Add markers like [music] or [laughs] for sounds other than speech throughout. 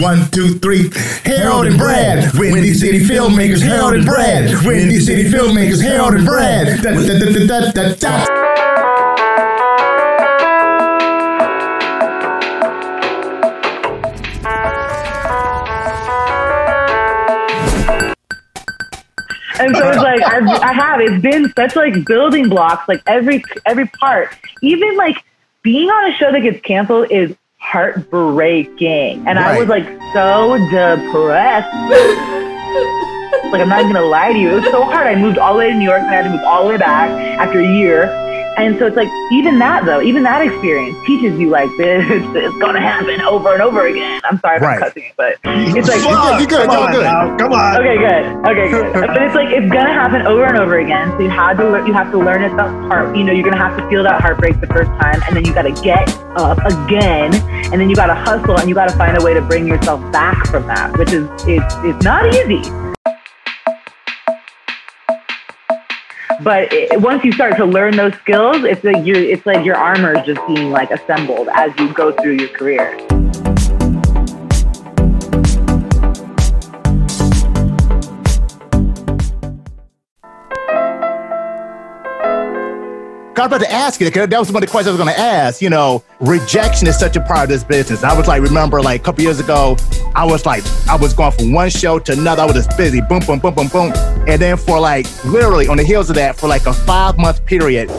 One, two, three. Harold and Brad. Windy City Filmmakers. Harold and Brad. Windy City Filmmakers. Harold and Brad. Da, da, da, da, da, da. And so it's like I have. It's been such like building blocks. Like every every part, even like being on a show that gets canceled is heartbreaking. And I was like so depressed. like I'm not even gonna lie to you, it was so hard. I moved all the way to New York, and I had to move all the way back after a year. And so it's like even that though, even that experience teaches you like [laughs] this it's gonna happen over and over again. I'm sorry if Right. I'm cussing, but it's like Fuck, you good, Come on good. now, Come on. Okay, good. Okay, good. [laughs] but it's like it's gonna happen over and over again. So you have to you have to learn it the heart. You know, you're gonna have to feel that heartbreak the first time, and then you gotta get up again, and then you gotta hustle, and you gotta find a way to bring yourself back from that, which is it's it's not easy. But it, once you start to learn those skills, it's like your it's like your armor just being like assembled as you go through your career. I was about to ask you that was one of the questions I was going to ask. You know, rejection is such a part of this business. I was like, remember, like a couple years ago, I was like, I was going from one show to another. I was just busy, boom, boom, boom, boom, boom. And then for like, literally on the heels of that, for like a five month period,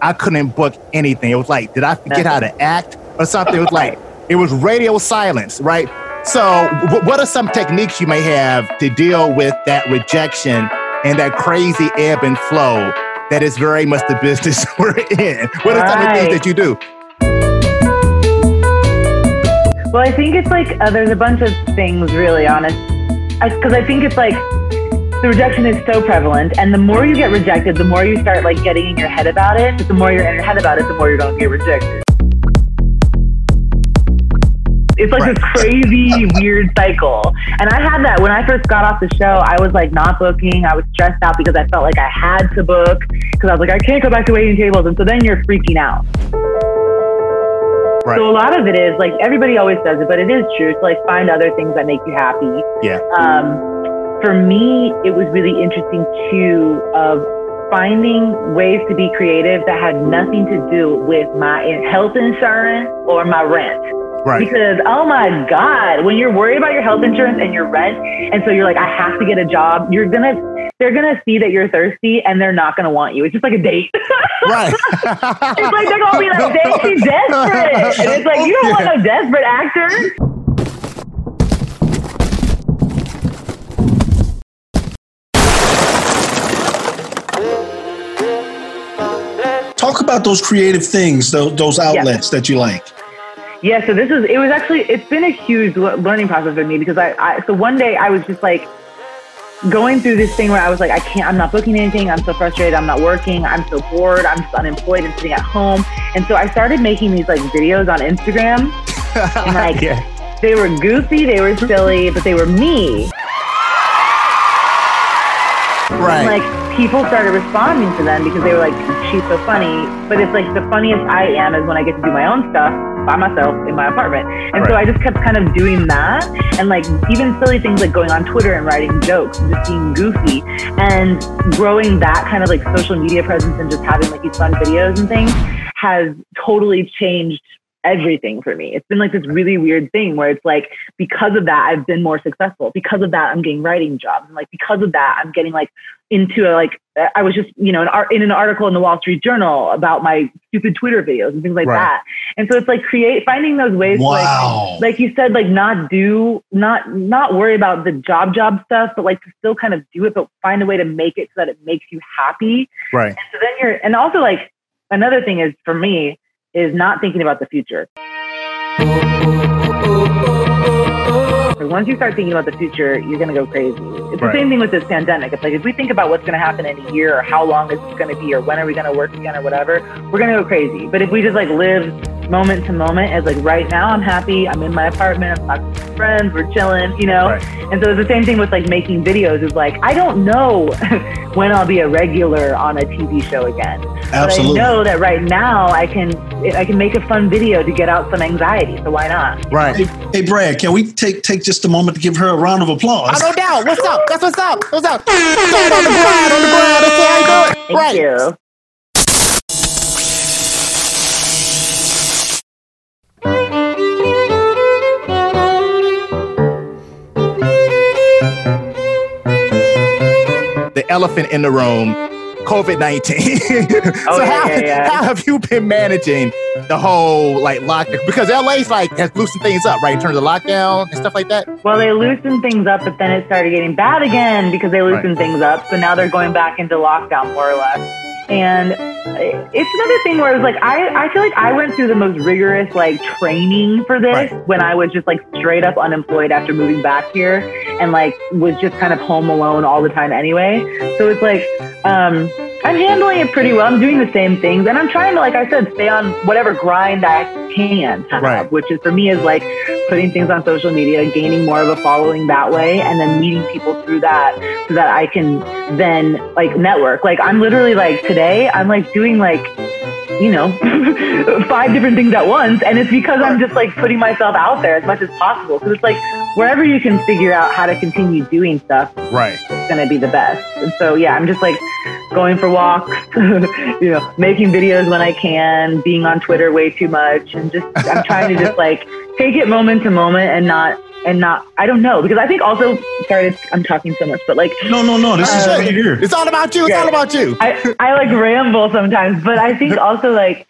I couldn't book anything. It was like, did I forget how to act or something? It was like, it was radio silence, right? So, wh- what are some techniques you may have to deal with that rejection and that crazy ebb and flow that is very much the business [laughs] we're in? What are some of the things that you do? Well, I think it's like uh, there's a bunch of things really honest, because I, think it's like the rejection is so prevalent, and the more you get rejected, the more you start like getting in your head about it. The more you're in your head about it, the more you're going to get rejected. It's like this crazy, [laughs] weird cycle. And I had that when I first got off the show. I was like not booking. I was stressed out because I felt like I had to book because I was like, I can't go back to waiting tables. And so then you're freaking out. Right. So a lot of it is like everybody always says it, but it is true. To like find other things that make you happy. Yeah. Um, for me, it was really interesting too of finding ways to be creative that had nothing to do with my health insurance or my rent. Right. Because oh my god, when you're worried about your health insurance and your rent, and so you're like, I have to get a job. You're gonna, they're gonna see that you're thirsty, and they're not gonna want you. It's just like a date. [laughs] Right. It's like they're gonna be like, dang, she's desperate. And it's like, you don't want no desperate actor. Talk about those creative things, those, those outlets that you like. Yeah, so this is, it was actually, it's been a huge learning process for me because I, I, so one day I was just like going through this thing where I was like, I can't, I'm not booking anything. I'm so frustrated. I'm not working. I'm so bored. I'm just unemployed and sitting at home. And so I started making these like videos on Instagram. [laughs] And like, yeah. they were goofy, they were silly, but they were me. Right. like people started responding to them because they were like, she's so funny. But it's like the funniest I am is when I get to do my own stuff by myself in my apartment. And so I just kept kind of doing that and like even silly things like going on Twitter and writing jokes and just being goofy and growing that kind of like social media presence and just having like these fun videos and things has totally changed everything for me. It's been like this really weird thing where it's like because of that I've been more successful. Because of that I'm getting writing jobs. And like because of that I'm getting like into a like I was just you know an art in an article in the Wall Street Journal about my stupid Twitter videos and things like Right. that. And so it's like create finding those ways to like like you said, like not do, not not worry about the job job stuff, but like to still kind of do it, but find a way to make it so that it makes you happy. Right. And so then you're, and also like another thing is for me is not thinking about the future. Like once you start thinking about the future, you're gonna go crazy. It's the same thing with this pandemic. It's like if we think about what's gonna happen in a year, or how long is this gonna be, or when are we gonna work again, or whatever, we're gonna go crazy. But if we just like live moment to moment, as like right now, I'm happy. I'm in my apartment. I'm talking to my friends. We're chilling. You know. Right. And so it's the same thing with like making videos. Is like I don't know [laughs] when I'll be a regular on a TV show again. Absolutely. But I know that right now I can I can make a fun video to get out some anxiety. So why not? Right. Hey, hey, Brad, can we take take just a moment to give her a round of applause? Oh, no doubt. What's up? That's what's up. What's up? Stand on the ground, on the ground. That's how you do it. Thank right. you. The elephant in the room, COVID 19. [laughs] Oh, so, yeah, how, yeah, yeah. how have you been managing the whole like lockdown? Because LA's like has loosened things up, right? In terms of lockdown and stuff like that. Well, they loosened things up, but then it started getting bad again because they loosened things up. So now they're going back into lockdown more or less. And it's another thing where it's like I, I feel like I went through the most rigorous like training for this Right. when I was just like straight up unemployed after moving back here and like was just kind of home alone all the time anyway. So it's like um I'm handling it pretty well. I'm doing the same things and I'm trying to like I said stay on whatever grind I can have, Right. which is for me is like putting things on social media, gaining more of a following that way, and then meeting people through that so that I can then like network. Like I'm literally like today, I'm like doing like, you know, [laughs] five different things at once. And it's because I'm just like putting myself out there as much as possible. Because it's like wherever you can figure out how to continue doing stuff, Right. it's gonna be the best. And so yeah, I'm just like going for walks, [laughs] you know, making videos when I can, being on Twitter way too much, and just I'm trying to just like [laughs] take it moment to moment and not and not I don't know because I think also sorry I'm talking so much, but like No, no, no. This is Uh, right here. It's all about you. It's Yeah. all about you. I, I like ramble sometimes, but I think [laughs] also like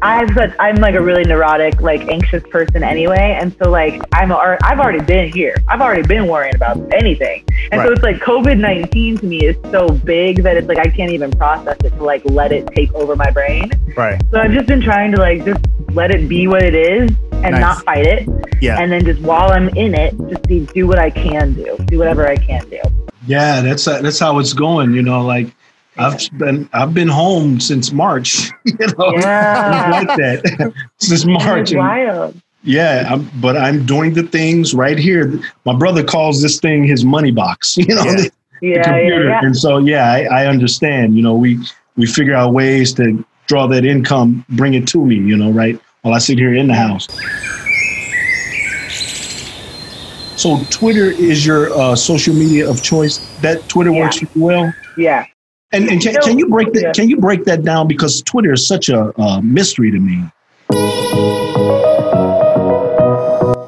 I've got I'm like a really neurotic, like anxious person anyway, and so like I'm al- I've already been here. I've already been worrying about anything, and so it's like COVID nineteen to me is so big that it's like I can't even process it to like let it take over my brain. Right. So I've just been trying to like just let it be what it is and Nice. not fight it, Yeah. and then just while I'm in it, just be, do what I can do, do whatever I can do. Yeah, that's uh, that's how it's going. You know, like I've been I've been home since March. [laughs] You know, Yeah. like that [laughs] since March. And- wild. yeah, I'm, but I'm doing the things right here. My brother calls this thing his money box. [laughs] You know, Yeah. the, the Yeah, yeah, computer. yeah. And so, yeah, I, I understand. You know, we we figure out ways to draw that income, bring it to me. You know, right while I sit here in the house. So Twitter is your uh, social media of choice. That Twitter Yeah. works well. Yeah. And, and can, can you break that? yeah. Can you break that down? Because Twitter is such a, mystery to me.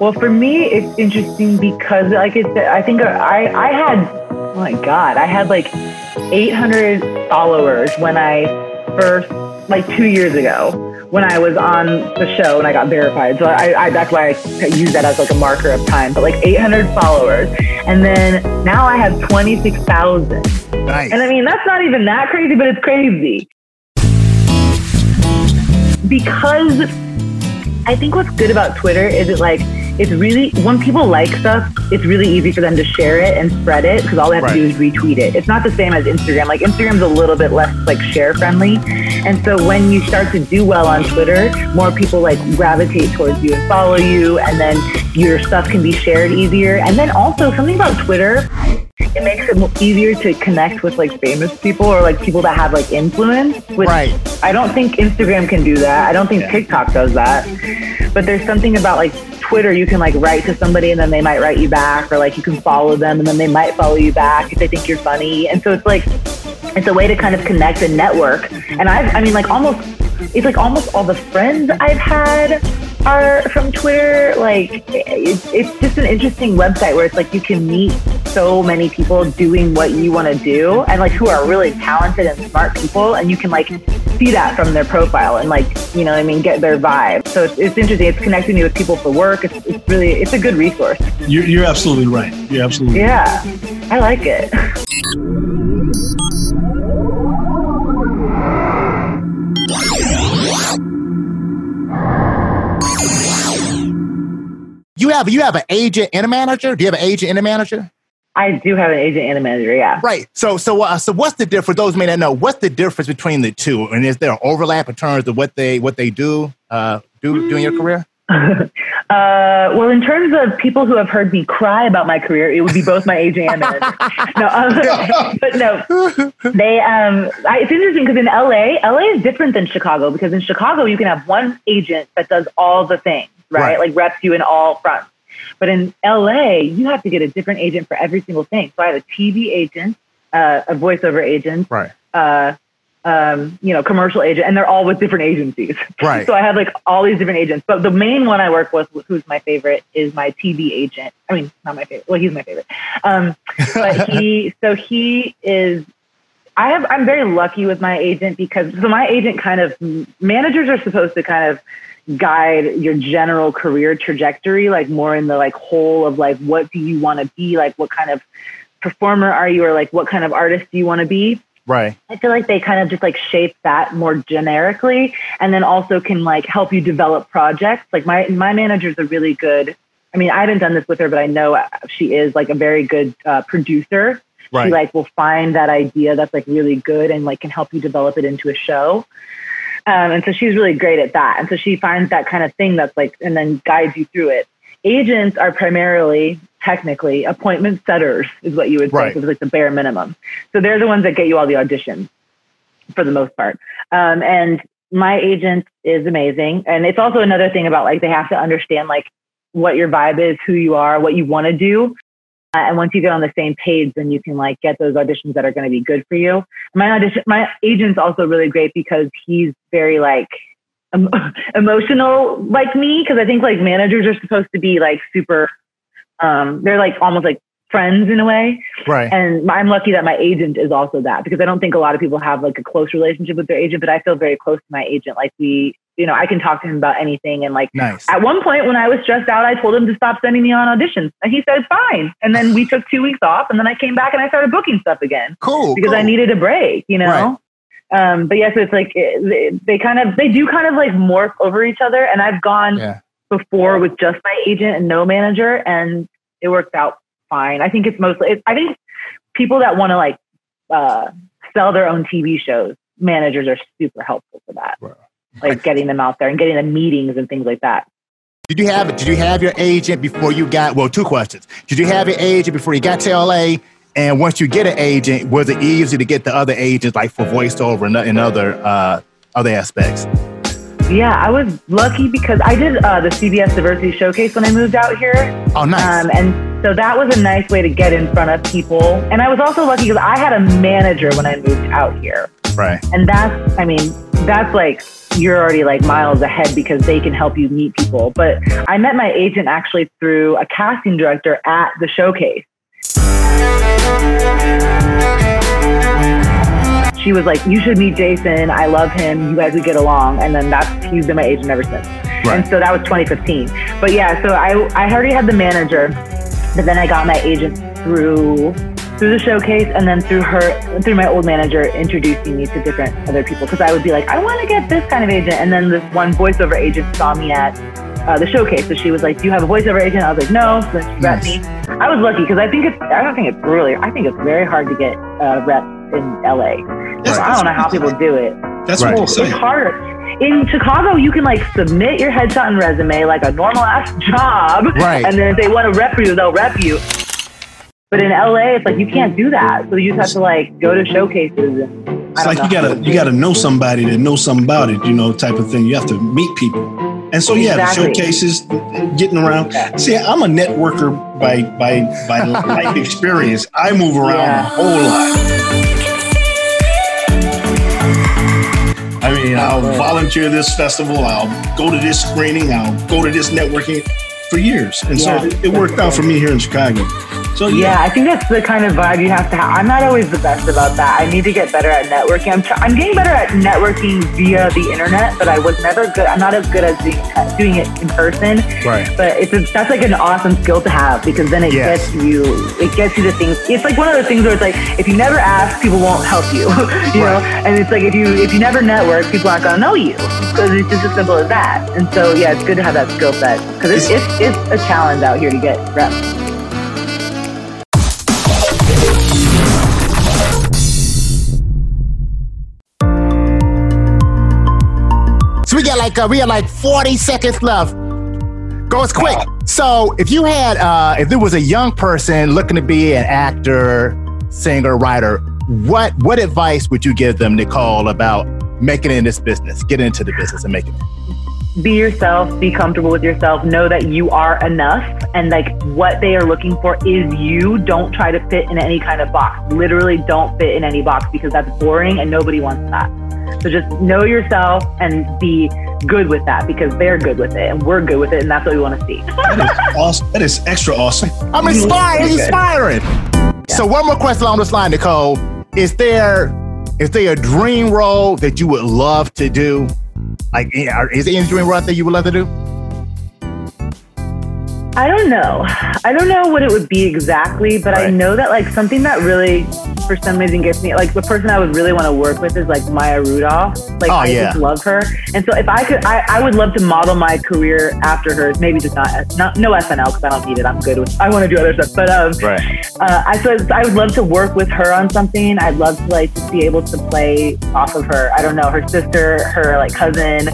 Well, for me, it's interesting because, like I said, I think I I had, oh my God, I had like 800 followers when I first, like two years ago, when I was on the show and I got verified. So I, I that's why I use that as like a marker of time. But like 800 followers, and then now I have 26,000. Nice. And I mean, that's not even that crazy, but it's crazy. Because I think what's good about Twitter is it like, it's really, when people like stuff, it's really easy for them to share it and spread it because all they have Right. to do is retweet it. It's not the same as Instagram. Like, Instagram's a little bit less like share friendly. And so when you start to do well on Twitter, more people like gravitate towards you and follow you, and then your stuff can be shared easier. And then also, something about Twitter it makes it easier to connect with like famous people or like people that have like influence. Which Right. I don't think Instagram can do that. I don't think TikTok does that. But there's something about like Twitter, you can like write to somebody and then they might write you back, or like you can follow them and then they might follow you back if they think you're funny. And so it's like it's a way to kind of connect and network. And I've, I mean, like almost, it's like almost all the friends I've had are from Twitter. Like it's, it's just an interesting website where it's like you can meet so many people doing what you want to do and like who are really talented and smart people. And you can like see that from their profile and like, you know what I mean, get their vibe. So it's, it's interesting. It's connecting you with people for work. It's, it's really, it's a good resource. You're, you're absolutely right. You're absolutely Yeah. I like it. You have you have an agent and a manager? Do you have an agent and a manager? I do have an agent and a manager. Yeah. Right. So so uh, so what's the difference? For those may not know, what's the difference between the two? And is there overlap in terms of what they what they do uh, do do in your career? [laughs] Uh, well, in terms of people who have heard me cry about my career, it would be both my agent and manager. [laughs] no, um, [laughs] but no, they. Um, I, it's interesting because in LA, LA is different than Chicago because in Chicago you can have one agent that does all the things, right? right. Like reps you in all fronts. But in LA, you have to get a different agent for every single thing. So I have a TV agent, uh, a voiceover agent, right. Uh, um, you know, commercial agent, and they're all with different agencies. [laughs] Right. so I have like all these different agents. But the main one I work with, who's my favorite, is my TV agent. I mean, not my favorite. Well, he's my favorite. Um, but [laughs] he, so he is. I have. I'm very lucky with my agent because so my agent kind of managers are supposed to kind of guide your general career trajectory, like more in the like whole of like what do you want to be, like what kind of performer are you, or like what kind of artist do you want to be Right. I feel like they kind of just like shape that more generically and then also can like help you develop projects. Like my my manager's a really good I mean, I haven't done this with her, but I know she is like a very good uh, producer. Right. She like will find that idea that's like really good and like can help you develop it into a show. Um, and so she's really great at that. And so she finds that kind of thing that's like, and then guides you through it. Agents are primarily technically appointment setters is what you would say. Right. So it's like the bare minimum. So they're the ones that get you all the auditions for the most part. Um, and my agent is amazing. And it's also another thing about like, they have to understand like what your vibe is, who you are, what you want to do. Uh, and once you get on the same page, then you can like get those auditions that are going to be good for you. My audition, my agent's also really great because he's very like [laughs] emotional like me. Cause I think like managers are supposed to be like super um, they're like almost like friends in a way. Right. And I'm lucky that my agent is also that because I don't think a lot of people have like a close relationship with their agent, but I feel very close to my agent. Like we, you know, I can talk to him about anything. And like nice. at one point when I was stressed out, I told him to stop sending me on auditions and he said, fine. And then we took two weeks off and then I came back and I started booking stuff again. Cool. Because cool. I needed a break, you know? Right. Um, but yes, yeah, so it's like they, they kind of, they do kind of like morph over each other. And I've gone yeah. before with just my agent and no manager and it worked out fine. I think it's mostly, it, I think people that want to like uh, sell their own TV shows, managers are super helpful for that. Wow. Like getting them out there and getting the meetings and things like that. Did you have it? Did you have your agent before you got? Well, two questions. Did you have your agent before you got to LA? And once you get an agent, was it easy to get the other agents, like for voiceover and, and other uh, other aspects? Yeah, I was lucky because I did uh, the CBS Diversity Showcase when I moved out here. Oh, nice. Um, and so that was a nice way to get in front of people. And I was also lucky because I had a manager when I moved out here. Right. And that's, I mean, that's like, you're already like miles ahead because they can help you meet people. But I met my agent actually through a casting director at the showcase she was like, "You should meet Jason. I love him. You guys would get along." And then that's he's been my agent ever since. Right. And so that was 2015. But yeah, so I I already had the manager, but then I got my agent through through the showcase and then through her through my old manager introducing me to different other people because I would be like, I want to get this kind of agent, and then this one voiceover agent saw me at uh, the showcase. So she was like, "Do you have a voiceover agent?" I was like, "No." So then she nice. me. I was lucky because I think it's. I don't think it's really. I think it's very hard to get uh, reps in LA. So I don't know how people do it. That's right. what It's harder. In Chicago, you can like submit your headshot and resume like a normal ass job, right? And then if they want to rep you, they'll rep you. But in LA, it's like you can't do that. So you just have to like go to showcases. And, it's like know. you gotta you gotta know somebody that knows something about it, you know, type of thing. You have to meet people. And so, yeah, exactly. the showcases, getting around. See, I'm a networker by by by [laughs] life experience. I move around yeah. a whole lot. I'll volunteer this festival. I'll go to this screening. I'll go to this networking for years. And yeah. so it, it, worked out for me here in Chicago. So yeah. yeah. I think that's the kind of vibe you have to have. I'm not always the best about that. I need to get better at networking. I'm try- I'm getting better at networking via the internet, but I was never good. I'm not as good as doing, doing it in person. Right. But it's a, that's like an awesome skill to have because then it yes. gets you it gets you the things. It's like one of those things where it's like if you never ask, people won't help you. [laughs] you right. know, and it's like if you if you never network, people aren't gonna know you because it's just as simple as that. And so yeah, it's good to have that skill set because it's, it's it's a challenge out here to get reps. So we got like uh, we got like 40 seconds left. Goes quick. So if you had uh if there was a young person looking to be an actor, singer, writer, what what advice would you give them, Nicole, about making it in this business, getting into the business and making it? Be yourself, be comfortable with yourself, know that you are enough and like what they are looking for is you. Don't try to fit in any kind of box. Literally don't fit in any box because that's boring and nobody wants that. So just know yourself and be good with that because they're good with it and we're good with it and that's what we want to see. that is awesome. That is extra awesome. I'm inspired. It's inspiring. Yeah. So one more question along this line, Nicole. Is there is there a dream role that you would love to do? Like, is there any dream role that you would love to do? I don't know. I don't know what it would be exactly, but right. I know that like something that really, for some reason, gets me like the person I would really want to work with is like Maya Rudolph. Like oh, I yeah. just love her, and so if I could, I, I would love to model my career after hers. Maybe just not not no SNL because I don't need it. I'm good with. I want to do other stuff, but um, right. Uh, I so I would love to work with her on something. I'd love to like just be able to play off of her. I don't know her sister, her like cousin,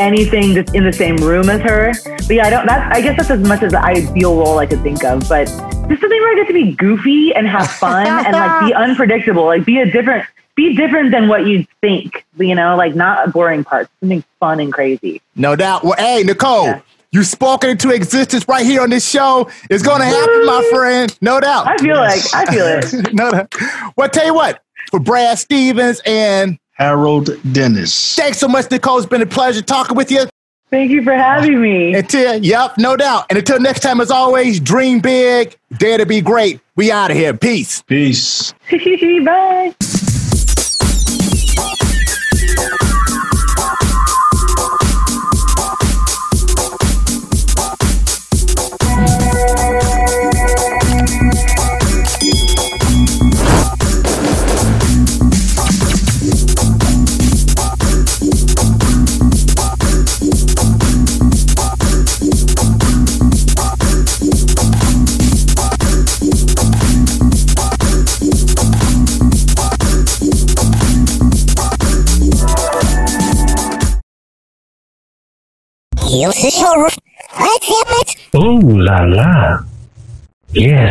anything that's in the same room as her. But yeah, I don't. That's I guess that's as much as the ideal role I could think of, but just something where I get to be goofy and have [laughs] fun and like be unpredictable, like be a different, be different than what you think, you know, like not a boring part, something fun and crazy. No doubt. Well, hey, Nicole. Yeah. You spoken into existence right here on this show. It's going to happen, my friend. No doubt. I feel like I feel it. [laughs] no doubt. Well, tell you what, for Brad Stevens and Harold Dennis. Thanks so much, Nicole. It's been a pleasure talking with you. Thank you for having me. Until, yep, no doubt. And until next time, as always, dream big, dare to be great. We out of here. Peace. Peace. [laughs] Bye. Yeah.